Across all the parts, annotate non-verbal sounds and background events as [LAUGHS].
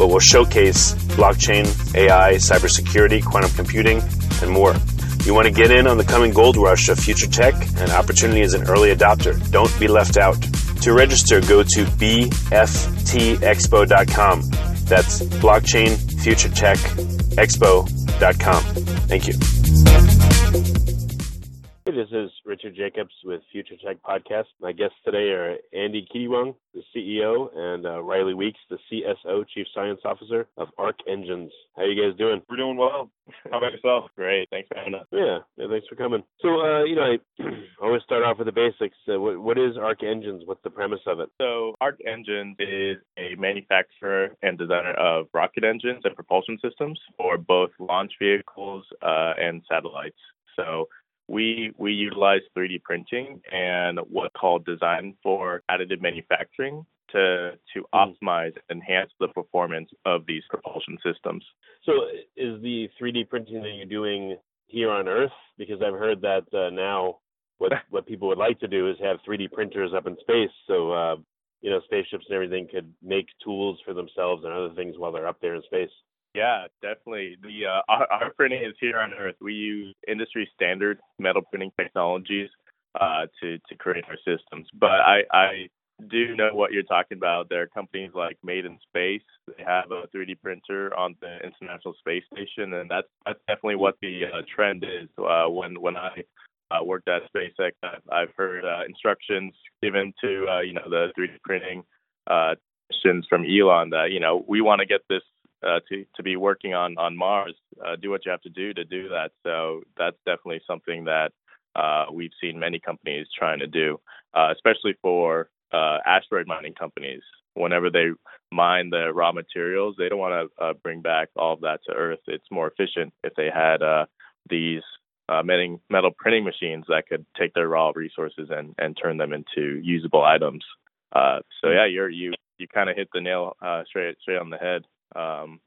but will showcase blockchain, AI, cybersecurity, quantum computing, and more. You want to get in on the coming gold rush of future tech and opportunity as an early adopter. Don't be left out. To register, go to bftexpo.com. That's blockchainfuturetechexpo.com. Thank you. Hey, this is Richard Jacobs with Future Tech Podcast. My guests today are Andy Kieatiwong, the CEO, and uh, Riley Weeks, the CSO, Chief Science Officer of Arc Engines. How are you guys doing? We're doing well. How about yourself? Great. Thanks for having us. Yeah, yeah thanks for coming. So, uh, you know, I [CLEARS THROAT] always start off with the basics. Uh, what, what is Arc Engines? What's the premise of it? So, Arc Engines is a manufacturer and designer of rocket engines and propulsion systems for both launch vehicles uh, and satellites. So, we we utilize 3D printing and what's called design for additive manufacturing to to mm. optimize and enhance the performance of these propulsion systems. So is the 3D printing that you're doing here on Earth? Because I've heard that uh, now what [LAUGHS] what people would like to do is have 3D printers up in space, so uh, you know spaceships and everything could make tools for themselves and other things while they're up there in space. Yeah, definitely. The uh, our, our, printing is here on Earth. We use industry standard metal printing technologies uh, to to create our systems. But I I do know what you're talking about. There are companies like Made in Space. They have a 3D printer on the International Space Station, and that's that's definitely what the uh, trend is. Uh, when when I uh, worked at SpaceX, I've, I've heard uh, instructions given to you know the 3D printing from Elon that you know we want to get this uh, to to be working on on Mars. Uh, do what you have to do to do that. So that's definitely something that uh, we've seen many companies trying to do, uh, especially for uh, asteroid mining companies. Whenever they mine the raw materials, they don't want to bring back all of that to Earth. It's more efficient if they had these metal, metal printing machines that could take their raw resources and, and turn them into usable items. so yeah, you're you you kind of hit the nail straight straight on the head um,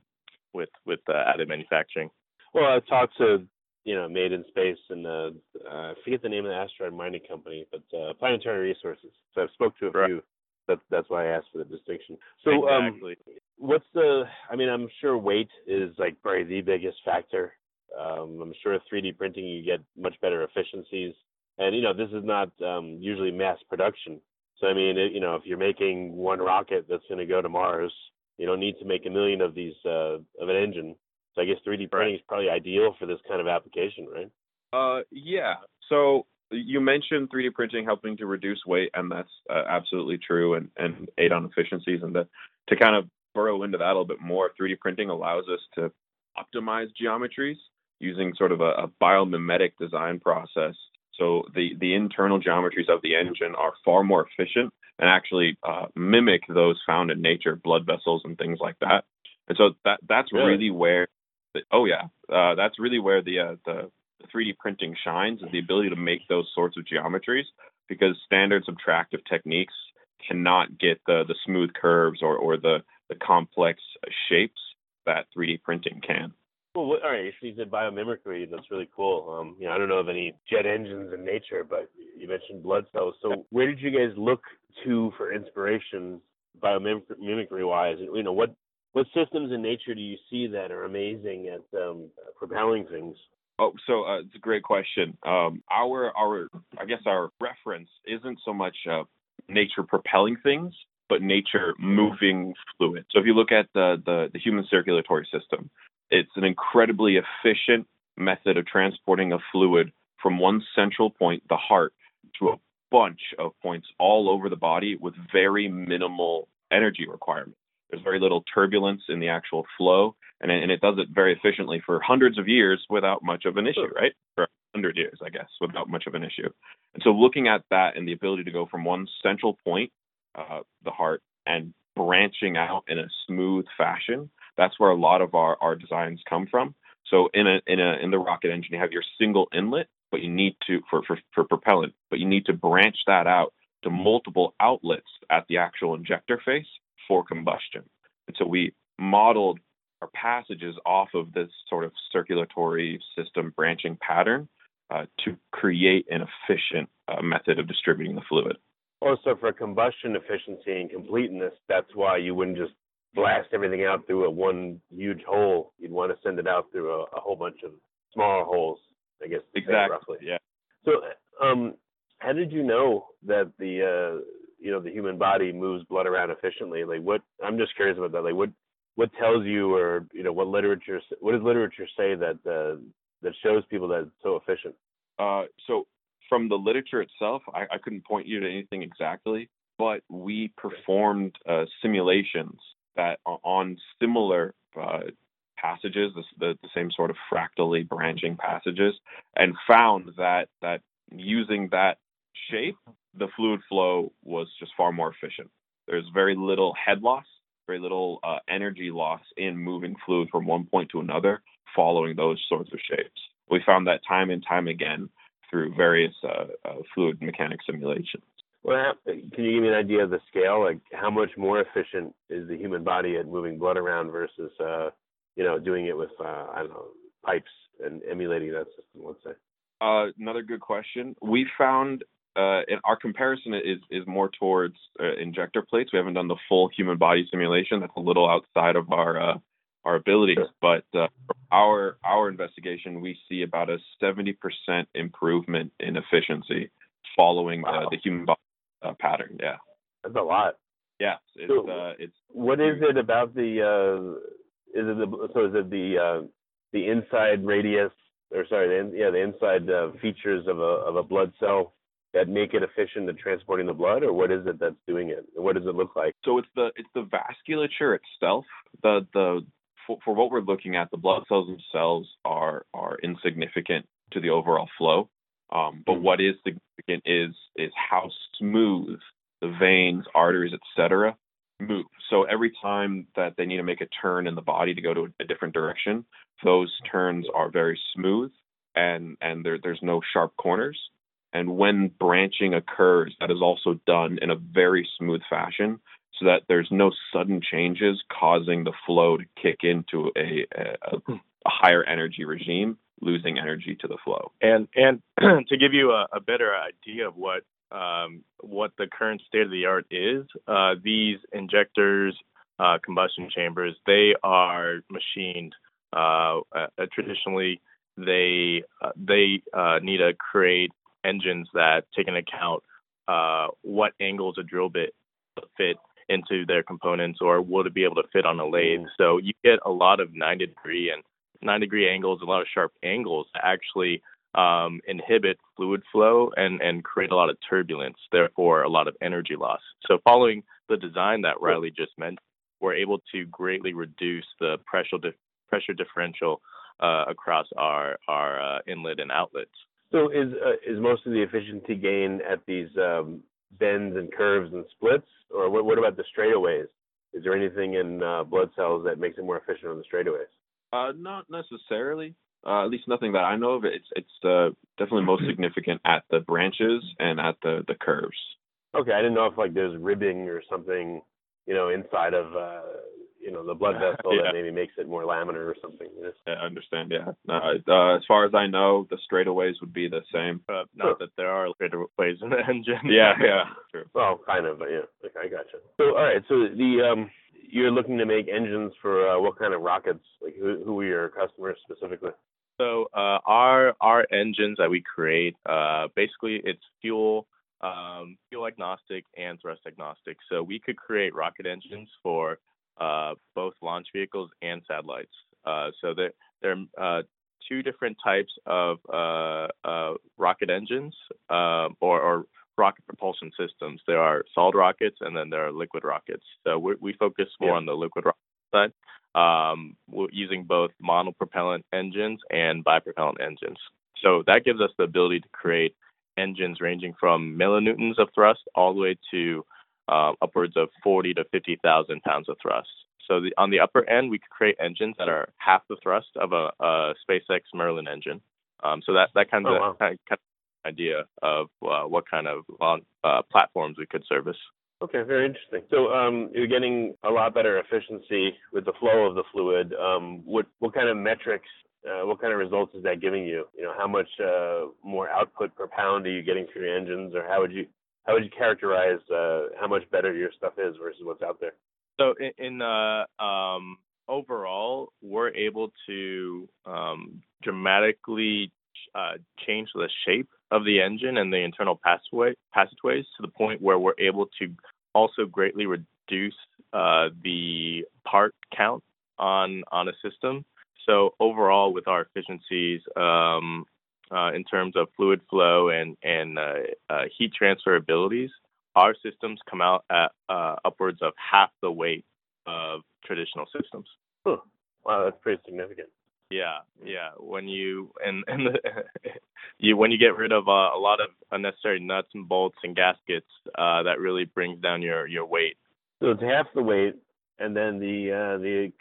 with with uh, additive manufacturing. Well, I talked to you know Made in Space and uh, I forget the name of the asteroid mining company, but uh, Planetary Resources. So I've spoke to a right. few. That, that's why I asked for the distinction. So, um, exactly. um, what's the? I mean, I'm sure weight is like probably the biggest factor. Um, I'm sure 3D printing you get much better efficiencies, and you know this is not um, usually mass production. So I mean, it, you know, if you're making one rocket that's going to go to Mars, you don't need to make a million of these uh, of an engine. So I guess 3D printing right. is probably ideal for this kind of application, right? Uh, yeah. So you mentioned 3D printing helping to reduce weight, and that's uh, absolutely true, and and aid on efficiencies. And to to kind of burrow into that a little bit more, 3D printing allows us to optimize geometries using sort of a, a biomimetic design process. So the, the internal geometries of the engine are far more efficient and actually uh, mimic those found in nature, blood vessels and things like that. And so that that's really, really where, the, oh yeah, uh, that's really where the, uh, the the 3D printing shines is the ability to make those sorts of geometries because standard subtractive techniques cannot get the the smooth curves or or the the complex shapes that 3D printing can. Well, all right. So you said biomimicry. That's really cool. Um, you know, I don't know of any jet engines in nature, but you mentioned blood cells. So where did you guys look to for inspiration, biomimicry wise? You know, what what systems in nature do you see that are amazing at um, propelling things? Oh, so uh, it's a great question. Um, our our I guess our reference isn't so much uh, nature propelling things, but nature moving fluid. So if you look at the, the the human circulatory system, it's an incredibly efficient method of transporting a fluid from one central point, the heart, to a bunch of points all over the body with very minimal energy requirement. There's very little turbulence in the actual flow, and, and it does it very efficiently for hundreds of years without much of an issue, right? For 100 years, I guess, without much of an issue. And so looking at that and the ability to go from one central point, uh, the heart, and branching out in a smooth fashion, that's where a lot of our, our designs come from. So in a in a in the rocket engine, you have your single inlet, but you need to for, for, for propellant, but you need to branch that out to multiple outlets at the actual injector face for combustion. And so we modeled our passages off of this sort of circulatory system branching pattern uh, to create an efficient uh, method of distributing the fluid. Also, for combustion efficiency and completeness, that's why you wouldn't just blast everything out through a one huge hole. You'd want to send it out through a, a whole bunch of smaller holes. I guess exactly. Roughly. Yeah. So, um, how did you know that the uh, you know the human body moves blood around efficiently like what i'm just curious about that like what what tells you or you know what literature what does literature say that uh, that shows people that it's so efficient uh, so from the literature itself I, I, couldn't point you to anything exactly but we performed uh, simulations that on similar uh, passages the, the, the same sort of fractally branching passages and found that that using that shape the fluid flow was just far more efficient. There's very little head loss, very little uh, energy loss in moving fluid from one point to another following those sorts of shapes. We found that time and time again through various uh, uh, fluid mechanics simulations. Well, can you give me an idea of the scale? Like, how much more efficient is the human body at moving blood around versus, uh, you know, doing it with, uh, I don't know, pipes and emulating that system? Let's say. Uh, another good question. We found uh, our comparison is is more towards uh, injector plates. We haven't done the full human body simulation. That's a little outside of our uh, our abilities. But uh, our our investigation, we see about a seventy percent improvement in efficiency following wow. the, the human body uh, pattern. Yeah, that's a lot. Yeah, it's so uh, it's. What is it about the? is it the so is it the the inside radius or sorry, the, yeah, the inside features of a of a blood cell that make it efficient in transporting the blood, or what is it that's doing it? What does it look like? So it's the it's the vasculature itself. The the for, for what we're looking at, the blood cells themselves are are insignificant to the overall flow. Um, but mm-hmm. what is significant is is how smooth the veins, arteries, etc. move. So every time that they need to make a turn in the body to go to a different direction, those turns are very smooth and and there there's no sharp corners. And when branching occurs, that is also done in a very smooth fashion so that there's no sudden changes causing the flow to kick into a, a, a hmm. higher energy regime, losing energy to the flow. And and [CLEARS THROAT] to give you a, a better idea of what um, what the current state of the art is, uh, these injectors, uh, combustion chambers, they are machined. Uh, uh traditionally, they uh, they uh, need to create engines that take into account uh, what angles a drill bit fit into their components or would it be able to fit on a lathe. Mm. So you get a lot of 90 degree and 90 degree angles, a lot of sharp angles actually um, inhibit fluid flow and, and create a lot of turbulence, therefore a lot of energy loss. So following the design that Riley just mentioned, we're able to greatly reduce the pressure dif- pressure differential uh, across our our uh, inlet and outlets. So is uh, is most of the efficiency gain at these um, bends and curves and splits, or what, what about the straightaways? Is there anything in uh, blood cells that makes it more efficient on the straightaways? Uh, not necessarily. Uh, at least nothing that I know of. It's it's uh, definitely most [CLEARS THROAT] significant at the branches and at the the curves. Okay, I didn't know if like there's ribbing or something, you know, inside of uh, you know the blood [LAUGHS] vessel Yeah. that maybe makes it more laminar or something. you know? Yeah, I understand. Yeah. No, uh, as far as I know, the straightaways would be the same. Uh, not that there are greater ways in the engine. Yeah, yeah, true. Well, kind of, but yeah. Okay, I gotcha. So, all right. So the um, you're looking to make engines for uh, what kind of rockets? Like, who who are your customers specifically? So uh, our our engines that we create, uh, basically it's fuel um, fuel agnostic and thrust agnostic. So we could create rocket engines for uh, both launch vehicles and satellites. Uh, so there there are uh, two different types of rocket engines um or, or rocket propulsion systems. There are solid rockets and then there are liquid rockets. So we we focus more Yeah. on the liquid rocket side um, we're using both monopropellant engines and bipropellant engines. So that gives us the ability to create engines ranging from millinewtons of thrust all the way to uh, upwards of 40 to 50,000 pounds of thrust. So the, on the upper end, we could create engines that are half the thrust of a, a SpaceX Merlin engine. Um, so that that kind of, Oh, wow. kind of idea of uh, what kind of uh, platforms we could service. Okay, very interesting. So um, you're getting a lot better efficiency with the flow of the fluid. Um, what what kind of metrics? Uh, what kind of results is that giving you? You know, how much uh, more output per pound are you getting through your engines, or how would you how would you characterize uh, how much better your stuff is versus what's out there? So in, in uh, um, overall, we're able to um, dramatically uh, change the shape of the engine and the internal passageway passageways to the point where we're able to also greatly reduce uh, the part count on on a system. So overall, with our efficiencies um, uh, in terms of fluid flow and and uh, uh, heat transfer abilities, our systems come out at uh, upwards of half the weight of traditional systems. Huh. Wow, that's pretty significant. Yeah, yeah. When you and [LAUGHS] and the, you when you get rid of uh, a lot of unnecessary nuts and bolts and gaskets, uh, that really brings down your your weight. So it's half the weight, and then the uh, the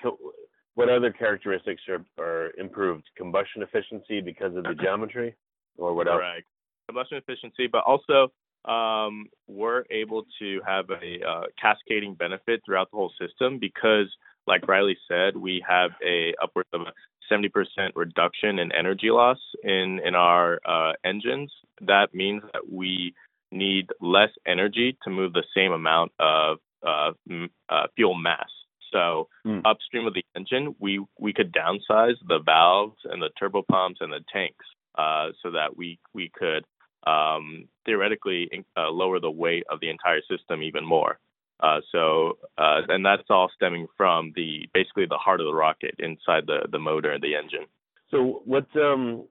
what other characteristics are, are improved? Combustion efficiency because of the [CLEARS THROAT] geometry, or what else? Correct. Combustion efficiency, but also um, we're able to have a uh, cascading benefit throughout the whole system because, like Riley said, we have a upwards of a 70% reduction in energy loss in in our uh, engines. That means that we need less energy to move the same amount of uh, m- uh, fuel mass. So Hmm. upstream of the engine, we we could downsize the valves and the turbopumps and the tanks uh, so that we we could um, theoretically uh, lower the weight of the entire system even more. Uh, so uh, and that's all stemming from the basically the heart of the rocket inside the the motor and the engine. So what um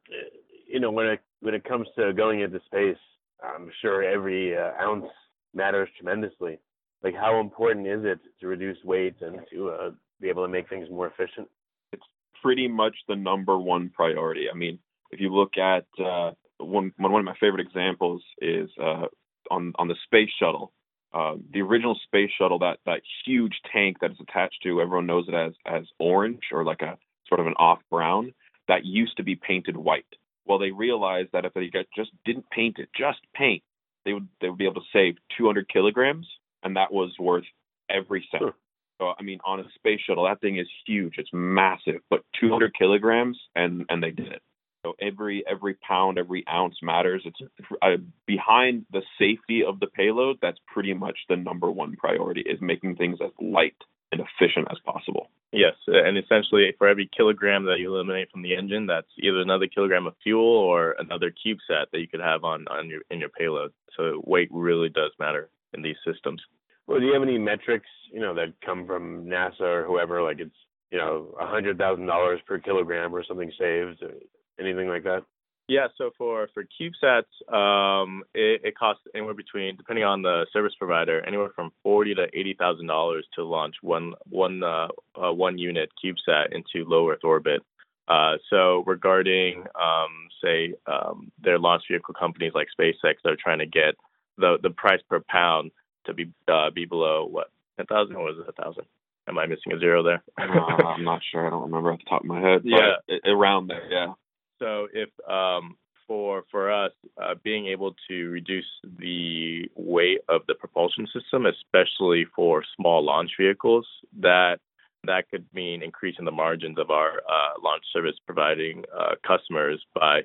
you know when it when it comes to going into space, I'm sure every uh, ounce matters tremendously. Like how important is it to reduce weight and to uh, be able to make things more efficient? It's pretty much the number one priority. I mean, if you look at uh, one one of my favorite examples is uh, on on the space shuttle. Uh, the original space shuttle, that that huge tank that is attached to, everyone knows it as as orange or like a sort of an off brown. That used to be painted white. Well, they realized that if they just didn't paint it, just paint, they would they would be able to save 200 kilograms, and that was worth every cent. Sure. So I mean, on a space shuttle, that thing is huge. It's massive, but 200 kilograms, and and they did it. So every every pound, every ounce matters. It's uh, behind the safety of the payload. That's pretty much the number one priority is making things as light and efficient as possible. Yes, and essentially for every kilogram that you eliminate from the engine, that's either another kilogram of fuel or another CubeSat that you could have on on your in your payload. So weight really does matter in these systems. Well, do you have any metrics, you know, that come from NASA or whoever, like it's, you know, a hundred thousand dollars per kilogram or something saved, or anything like that? Yeah, so for for CubeSats, um, it, it costs anywhere between, depending on the service provider, anywhere from forty to eighty thousand dollars to launch one one uh, uh, one unit CubeSat into low Earth orbit. Uh, so regarding, um, say, um, their launch vehicle companies like SpaceX, they're trying to get the the price per pound to be uh, be below what ten thousand or was it a thousand? Am I missing a zero there? uh, I'm not sure. I don't remember off the top of my head. [LAUGHS] Yeah, around there. Yeah. So if um, for for us uh, being able to reduce the weight of the propulsion system, especially for small launch vehicles, that that could mean increasing the margins of our uh, launch service providing uh, customers by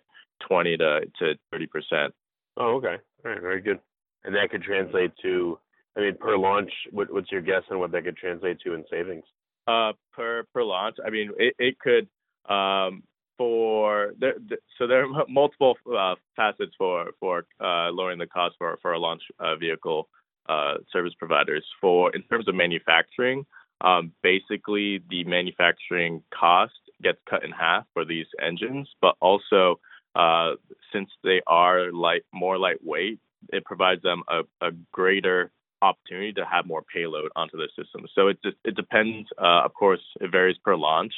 20 to to 30 percent. Oh, okay. All right, very good. And that could translate to, I mean, per launch. What, what's your guess on what that could translate to in savings? Uh, per per launch, I mean, it, it could um, for there, so there are [LAUGHS] multiple uh, facets for for uh, lowering the cost for for a launch uh, vehicle uh, service providers. For in terms of manufacturing, um, basically the manufacturing cost gets cut in half for these engines, but also uh, since they are light more lightweight, it provides them a, a greater opportunity to have more payload onto the system. So it just it depends. Uh, of course, it varies per launch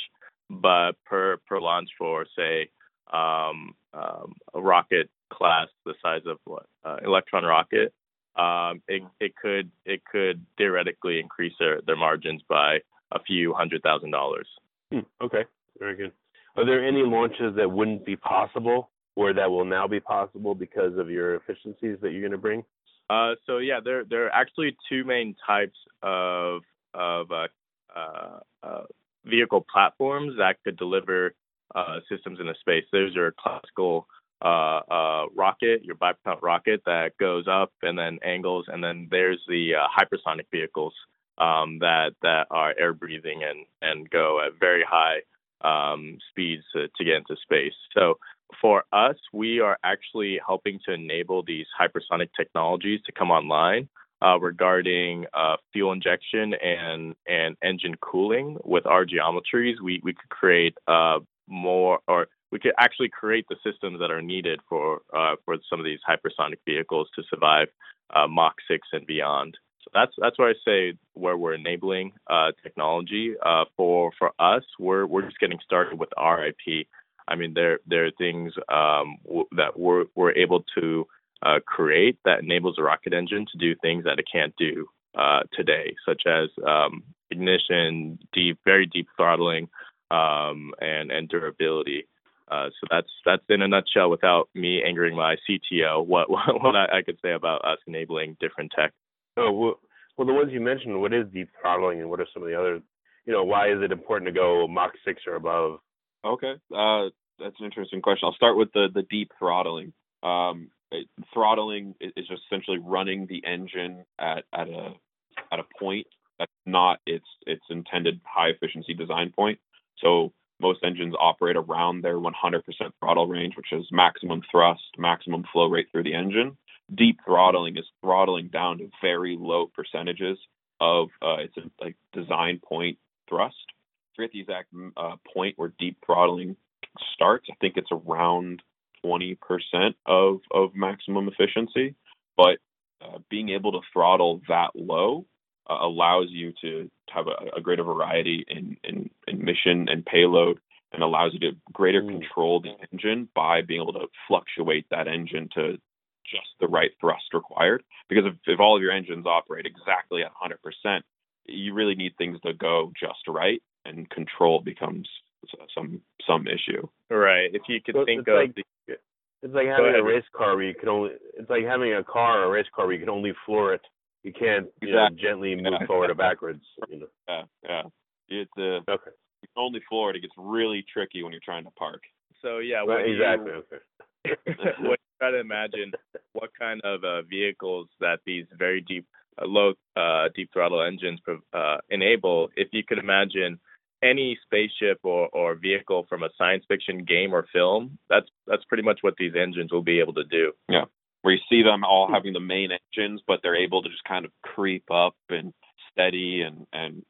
but per per launch for say um, um, a rocket class the size of what uh, Electron rocket, um, it it could it could theoretically increase their their margins by a few hundred thousand dollars. Hmm, okay, very good. Are there any launches that wouldn't be possible, or that will now be possible because of your efficiencies that you're going to bring? Uh, so yeah, there there are actually two main types of of uh, uh, uh vehicle platforms that could deliver uh, systems into space. There's your classical uh, uh, rocket, your bipropellant rocket that goes up and then angles, and then there's the uh, hypersonic vehicles um, that that are air breathing and and go at very high um, speeds to, to get into space. So for us, we are actually helping to enable these hypersonic technologies to come online uh, regarding uh, fuel injection and and engine cooling with our geometries, we we could create uh, more or we could actually create the systems that are needed for uh, for some of these hypersonic vehicles to survive uh, Mach 6 and beyond. So that's that's where I say where we're enabling uh, technology for for us. We're we're just getting started with our IP. I mean, there there are things um, w- that we're we're able to uh, create that enables a rocket engine to do things that it can't do uh, today, such as um, ignition, deep, very deep throttling, um, and and durability. Uh, so that's that's in a nutshell, without me angering my CTO, what [LAUGHS] what I, I could say about us enabling different tech. Oh well, well, the ones you mentioned, what is deep throttling, and what are some of the other? You know, why is it important to go Mach six or above? Okay, uh, that's an interesting question. I'll start with the the deep throttling. Um, throttling is just essentially running the engine at, at a at a point that's not its its intended high efficiency design point. So most engines operate around their 100% throttle range, which is maximum thrust, maximum flow rate through the engine. Deep throttling is throttling down to very low percentages of uh, its like design point thrust. To get the exact uh, point where deep throttling starts, I think it's around 20% of, of maximum efficiency. But uh, being able to throttle that low uh, allows you to have a, a, greater variety in, in, in mission and payload and allows you to greater mm. control the engine by being able to fluctuate that engine to just the right thrust required. Because if, if all of your engines operate exactly at 100%, you really need things to go just right, and control becomes some some issue. Right. If you could so think it's of like, the, it's like having a race car where you can only it's like having a car or a race car where you can only floor it. You can't you exactly. know, gently move yeah. forward or backwards. You know. [LAUGHS] Yeah, yeah. It's uh, okay. You can only floor it. It gets really tricky when you're trying to park. So yeah, well, exactly. You, okay. [LAUGHS] when you try to imagine what kind of uh, vehicles that these very deep, uh, low, uh, deep throttle engines uh, enable, if you could imagine any spaceship or, or vehicle from a science fiction game or film, that's that's pretty much what these engines will be able to do. Yeah. Where you see them all having the main engines, but they're able to just kind of creep up and steady and, and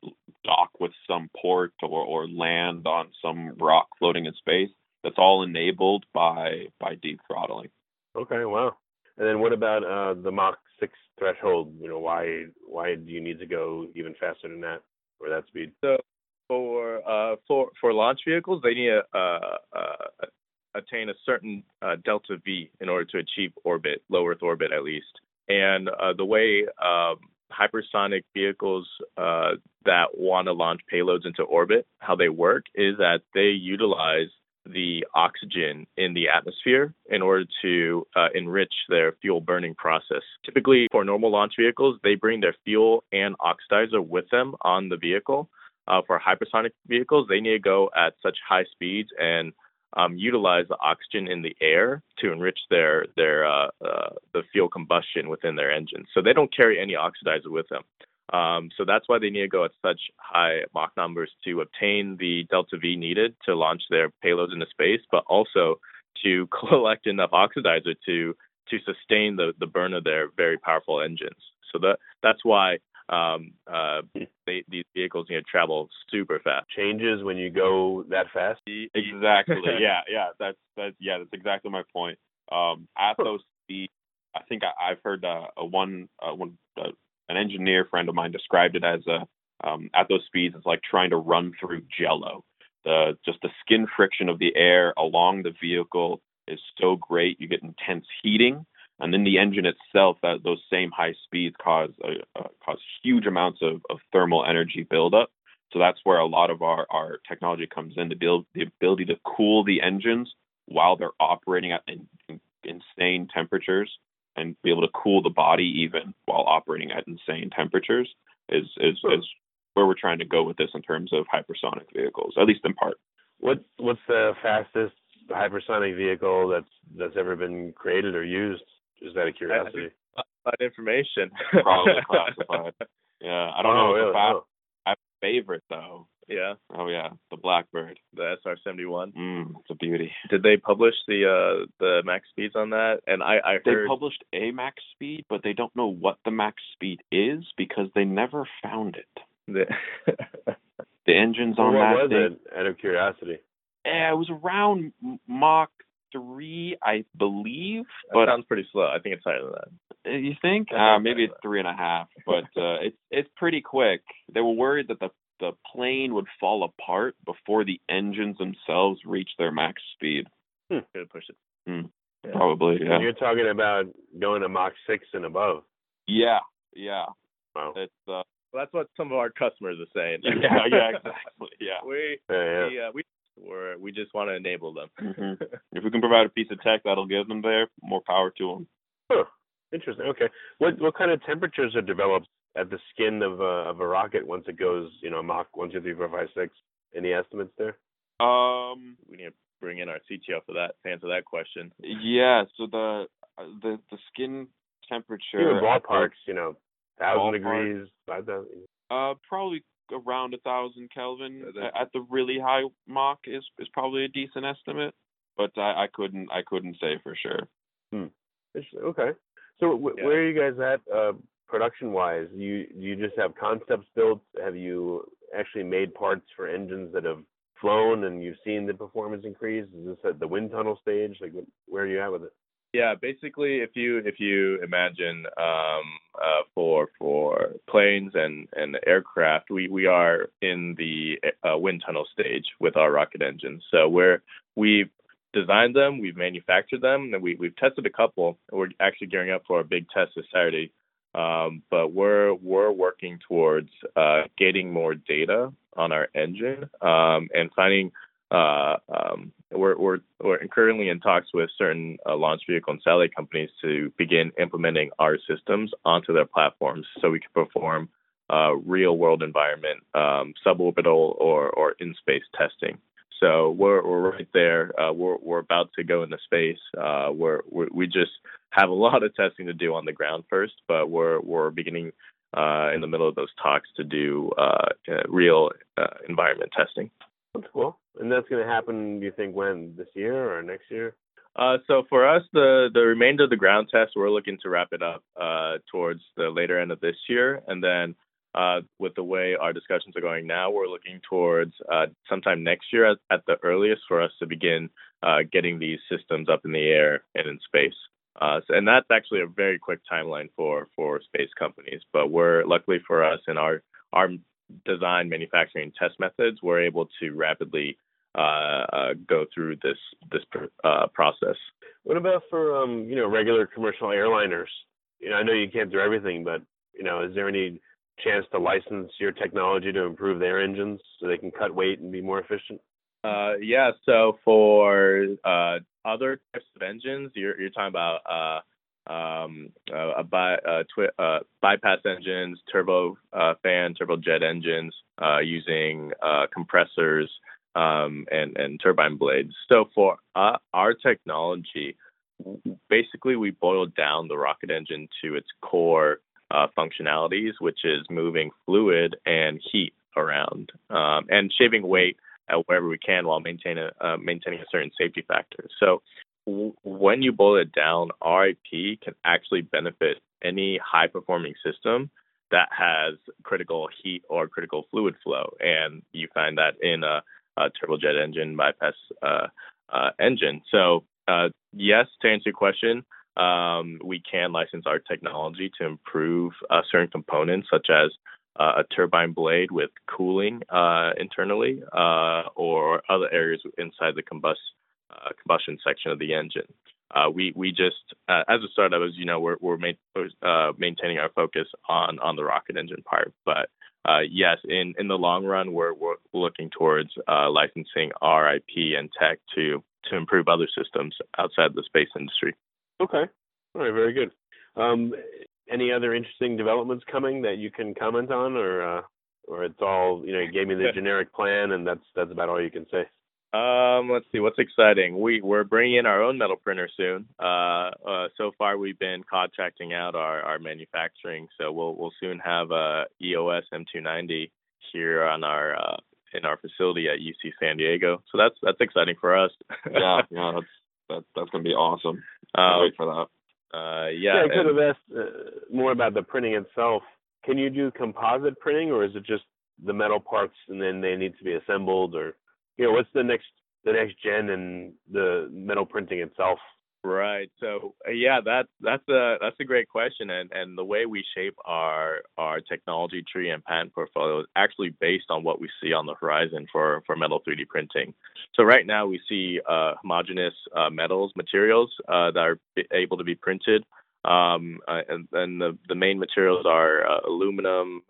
dock with some port or, or land on some rock floating in space. that's all enabled by by deep throttling. Okay, wow. And then what about uh, the Mach six threshold? You know, why why do you need to go even faster than that or that speed? So for uh, for for launch vehicles, they need to uh, uh, attain a certain uh, delta V in order to achieve orbit, low Earth orbit at least. And uh, the way um, hypersonic vehicles that want to launch payloads into orbit, how they work is that they utilize the oxygen in the atmosphere in order to uh, enrich their fuel burning process. Typically, for normal launch vehicles, they bring their fuel and oxidizer with them on the vehicle. Uh, for hypersonic vehicles, they need to go at such high speeds and um, utilize the oxygen in the air to enrich their their uh, uh, the fuel combustion within their engines. So they don't carry any oxidizer with them. Um, so that's why they need to go at such high Mach numbers to obtain the delta V needed to launch their payloads into space, but also to [LAUGHS] collect enough oxidizer to to sustain the, the burn of their very powerful engines. So that that's why um, uh, they, these vehicles you know travel super fast. Changes when you go that fast. Exactly. [LAUGHS] yeah, yeah. That's that's yeah. That's exactly my point. Um, at those speeds, I think I, have heard uh, a one uh, one uh, an engineer friend of mine described it as a um, at those speeds it's like trying to run through jello the just the skin friction of the air along the vehicle is so great you get intense heating and then the engine itself those same high speeds cause uh, uh, cause huge amounts of, of thermal energy buildup so that's where a lot of our, our technology comes in to build the ability to cool the engines while they're operating at in, in, insane temperatures and be able to cool the body even while operating at insane temperatures is is, sure. is where we're trying to go with this in terms of hypersonic vehicles, at least in part. What what's the fastest hypersonic vehicle that's that's ever been created or used? Just out of curiosity. Classified information. Probably [LAUGHS] classified. Yeah, I don't oh, know. Really? Fast, oh. I have a favorite though. Yeah. Oh yeah, the Blackbird, the SR seventy one. Mm, it's a beauty. Did they publish the uh the max speeds on that? And I I heard they published a max speed, but they don't know what the max speed is because they never found it. The, the engines [LAUGHS] well, on what that. What was thing, it? Out of curiosity. Yeah, it was around Mach three, I believe. That but sounds pretty slow. I think it's higher than that. Uh, you think? Uh, maybe it's three and a half, but uh, [LAUGHS] it's it's pretty quick. They were worried that the the plane would fall apart before the engines themselves reach their max speed. Hmm. Could push it. Hmm. Yeah. Probably, yeah. You're talking about going to Mach six and above. Yeah, yeah. Wow. It's uh, well, that's what some of our customers are saying. [LAUGHS] yeah, yeah, [LAUGHS] exactly. Yeah. We yeah, yeah. we uh, we we're, we just want to enable them. mm-hmm. [LAUGHS] If we can provide a piece of tech that'll give them there, more power to them. Huh. Interesting. Okay. What what kind of temperatures are developed at the skin of a of a rocket once it goes, you know, Mach one, two, three, four, five, six? Any estimates there? Um, we need to bring in our CTO for that to answer that question. Yeah. So the the the skin temperature. Even ballparks, you know, thousand degrees, five thousand. Uh, probably around a thousand Kelvin at the really high mark is is probably a decent estimate, but I, I couldn't I couldn't say for sure. Hmm. Okay. So w- yeah. where are you guys at uh, production wise? You you just have concepts built? Have you actually made parts for engines that have flown and you've seen the performance increase? Is this at the wind tunnel stage? Like where are you at with it? Yeah, basically, if you if you imagine um, uh, for for planes and and aircraft, we we are in the uh, wind tunnel stage with our rocket engines. So we're we've designed them, we've manufactured them, and we we've tested a couple. We're actually gearing up for a big test this Saturday. Um, but we're we're working towards uh, getting more data on our engine um, and finding uh, um, we're, we're, we're currently in talks with certain uh, launch vehicle and satellite companies to begin implementing our systems onto their platforms so we can perform uh, real world environment um, suborbital or, or in space testing. So we're, we're right there. Uh, we're, we're about to go into space. Uh, we're, we're, just have a lot of testing to do on the ground first, but we're, we're beginning uh, in the middle of those talks to do real environment testing. That's cool. And that's going to happen, do you think, when? This year or next year? Uh, so for us, the the remainder of the ground test, we're looking to wrap it up uh, towards the later end of this year, and then uh, with the way our discussions are going now, we're looking towards uh, sometime next year at, at, the earliest for us to begin uh, getting these systems up in the air and in space. Uh, so, and that's actually a very quick timeline for for space companies. But we're luckily for us in our our design, manufacturing, test methods, we're able to rapidly uh, uh, go through this this process. What about for um, you know regular commercial airliners? You know, I know you can't do everything, but you know, is there any chance to license your technology to improve their engines so they can cut weight and be more efficient? Uh, yeah. So for uh, other types of engines, you're you're talking about uh, um, uh, a bi, uh, twi- uh, bypass engines, turbo uh, fan, turbojet engines uh, using uh, compressors um, and and turbine blades. So for our technology, basically we boiled down the rocket engine to its core functionalities, which is moving fluid and heat around um, and shaving weight wherever we can while maintaining uh, maintaining a certain safety factor. So when you boil it down, our IP can actually benefit any high performing system that has critical heat or critical fluid flow, and you find that in a, a turbojet engine bypass uh, uh, engine. So uh, yes, to answer your question, um, we can license our technology to improve uh, certain components, such as uh, a turbine blade with cooling uh, internally, or other areas inside the combust, uh, combustion section of the engine. Uh, we we just as a startup, as you know, we're we're ma- maintaining our focus on on the rocket engine part, but yes, in in the long run, we're we're looking towards licensing our IP and tech to to improve other systems outside the space industry. Okay. All right. Very good. Um, any other interesting developments coming that you can comment on, or uh, or it's all you know? You gave me the generic plan, and that's that's about all you can say. Um, let's see what's exciting. We we're bringing in our own metal printer soon. Uh, uh, so far we've been contracting out our, our manufacturing, so we'll we'll soon have a EOS M290 here on our uh, in our facility at UC San Diego. So that's that's exciting for us. yeah, yeah, [LAUGHS] that's that, that's gonna be awesome. Um, wait for that. Uh, yeah, yeah, I could have asked uh, more about the printing itself. Can you do composite printing, or is it just the metal parts and then they need to be assembled, or you know, what's the next the next gen and the metal printing itself? Right. So uh, yeah, that's that's a that's a great question, and and the way we shape our our technology tree and patent portfolio is actually based on what we see on the horizon for for metal 3D printing. So right now we see uh, homogeneous uh, metals materials uh, that are able to be printed. Um, uh, and, and the, the main materials are uh, aluminum,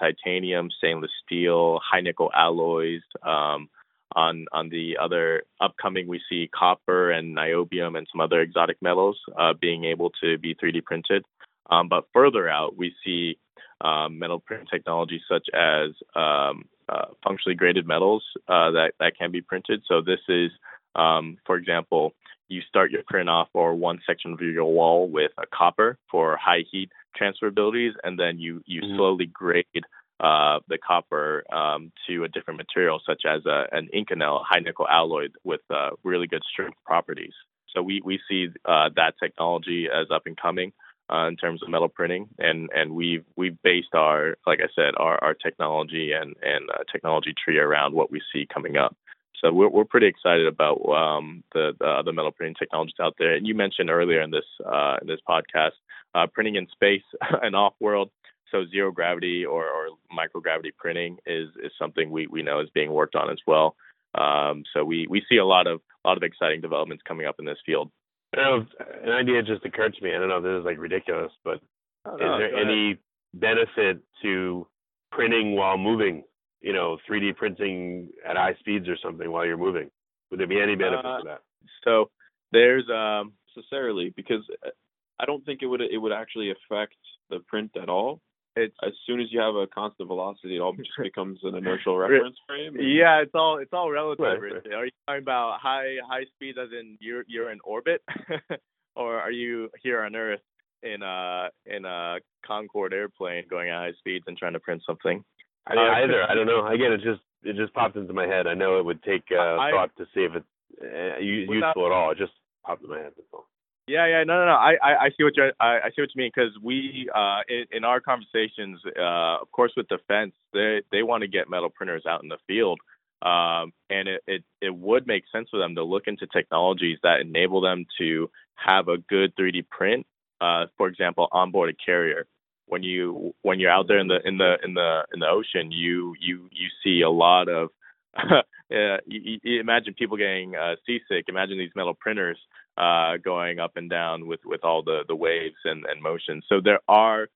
titanium, stainless steel, high nickel alloys, um, on on the other upcoming, we see copper and niobium and some other exotic metals uh, being able to be 3D printed. Um, but further out, we see um, metal print technology such as um, uh, functionally graded metals uh, that that can be printed. So this is, um, for example, you start your print off or one section of your wall with a copper for high heat transferabilities, and then you you mm-hmm. slowly grade uh, the copper um, to a different material, such as a, an Inconel high nickel alloy with uh, really good strength properties. So we, we see uh, that technology as up and coming uh, in terms of metal printing, and, and we've we've based our like I said our, our technology and and uh, technology tree around what we see coming up. So we're we're pretty excited about um, the, the the metal printing technologies out there. And you mentioned earlier in this uh, in this podcast, printing in space [LAUGHS] and off world so zero gravity or, or microgravity printing is is something we, we know is being worked on as well. Um, so we, we see a lot of a lot of exciting developments coming up in this field. I know an idea just occurred to me. I don't know if this is like ridiculous, but oh, is there any benefit to printing while moving? You know, 3D printing at high speeds or something while you're moving. Would there be any benefit uh, to that? So there's um necessarily because I don't think it would it would actually affect the print at all it's as soon as you have a constant velocity, it all just [LAUGHS] becomes an inertial reference frame. And... Yeah, it's all it's all relative. Right, right. Are you talking about high high speed as in you're you're in orbit, [LAUGHS] or are you here on Earth in a in a Concorde airplane going at high speeds and trying to print something? I mean, uh, either I don't know. Again, it just it just popped into my head. I know it would take uh, I, thought to see if it's uh, useful at all. It just popped in my head. That's all. Yeah, yeah, no, no, no. I, I, I see what you, I, I see what you mean because we, uh, in, in our conversations, uh, of course, with defense, they, they want to get metal printers out in the field, um, and it, it, it would make sense for them to look into technologies that enable them to have a good 3D print. Uh, for example, onboard a carrier. When you when you're out there in the in the in the in the ocean, you you you see a lot of [LAUGHS] uh, you, you imagine people getting uh, seasick. Imagine these metal printers uh, going up and down with, with all the, the waves and, and motion. So there are,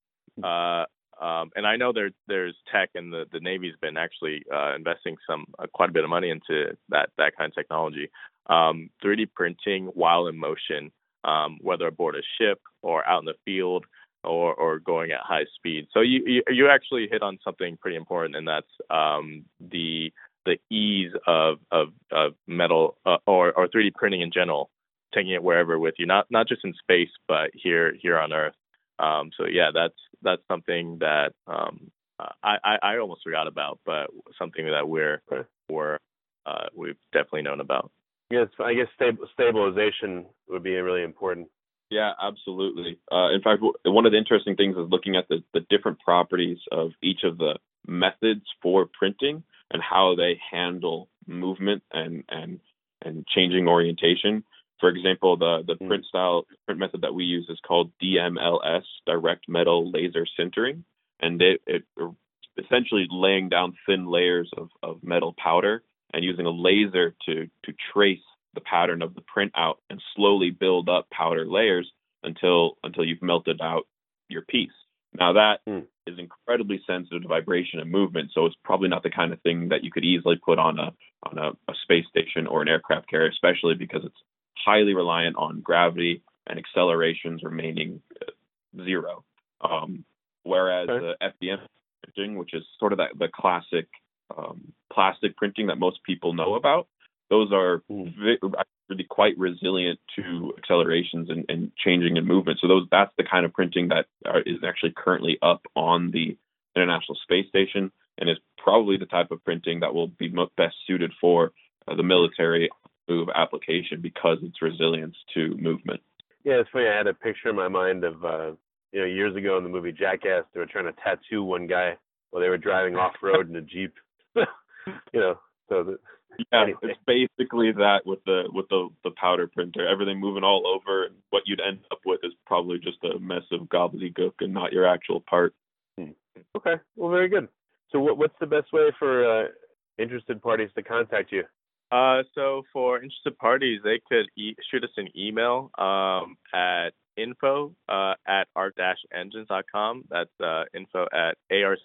uh, um, and I know there there's tech, and the, the Navy's been actually uh, investing some uh, quite a bit of money into that that kind of technology. Um, 3D printing while in motion, um, whether aboard a ship or out in the field or or going at high speed. So you you, you actually hit on something pretty important, and that's um, the the ease of of, of metal uh, or or 3D printing in general, taking it wherever with you, not not just in space, but here here on Earth. Um, so yeah, that's that's something that um, I, I, I almost forgot about, but something that we're we're uh, we've definitely known about. Yes, I guess stabilization would be really important. Yeah, absolutely. Uh, in fact, one of the interesting things is looking at the, the different properties of each of the methods for printing and how they handle movement and and and changing orientation. For example, the the mm. print style print method that we use is called DMLS, direct metal laser sintering, and it, it essentially laying down thin layers of, of metal powder and using a laser to to trace the pattern of the print out and slowly build up powder layers until until you've melted out your piece. Now that mm. is incredibly sensitive to vibration and movement, so it's probably not the kind of thing that you could easily put on a on a, a space station or an aircraft carrier, especially because it's highly reliant on gravity and accelerations remaining zero. Um, whereas okay. the FDM printing, which is sort of that the classic um, plastic printing that most people know about, those are mm. really quite resilient to accelerations and, and, changing in movement. So those that's the kind of printing that are, is actually currently up on the International Space Station and is probably the type of printing that will be best suited for uh, the military move application because its resilience to movement. Yeah, it's funny. I had a picture in my mind of uh, you know years ago in the movie Jackass, they were trying to tattoo one guy while they were driving off road in a jeep. [LAUGHS] you know, so the, yeah, anyway. it's basically that with the with the the powder printer. Everything moving all over. What you'd end up with is probably just a mess of gobbledygook and not your actual part. Hmm. Okay, well, very good. So, what what's the best way for uh, interested parties to contact you? Uh, so for interested parties, they could e- shoot us an email um, at info uh, at arc-engines.com. That's uh, info at arc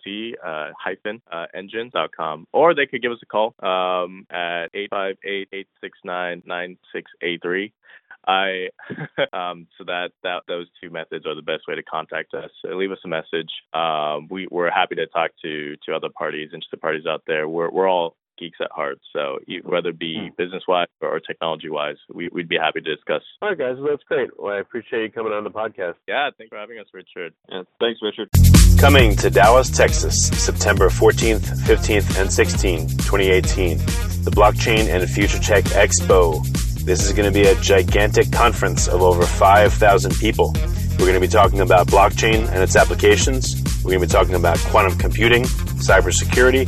uh, uh. Or they could give us a call um, at 858-869-9683. I [LAUGHS] um, so that that those two methods are the best way to contact us. So leave us a message. Um, we we're happy to talk to to other parties, interested parties out there. We're we're all geeks at heart. So whether it be hmm. business wise or technology wise, we, would be happy to discuss. All right, guys. Well, that's great. Well, I appreciate you coming on the podcast. Yeah, thanks for having us, Richard. Yeah, thanks, Richard. Coming to Dallas, Texas, September 14th, 15th, and 16th, 2018. The Blockchain and Future Tech Expo. This is going to be a gigantic conference of over 5,000 people. We're going to be talking about blockchain and its applications. We're going to be talking about quantum computing, cybersecurity,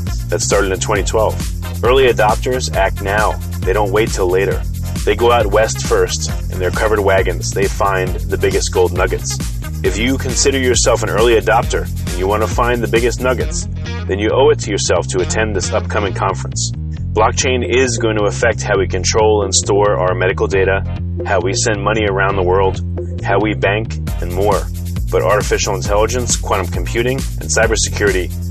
that started in 2012. Early adopters act now, they don't wait till later. They go out west first, in their covered wagons, they find the biggest gold nuggets. If you consider yourself an early adopter and you want to find the biggest nuggets, then you owe it to yourself to attend this upcoming conference. Blockchain is going to affect how we control and store our medical data, how we send money around the world, how we bank, and more. But artificial intelligence, quantum computing, and cybersecurity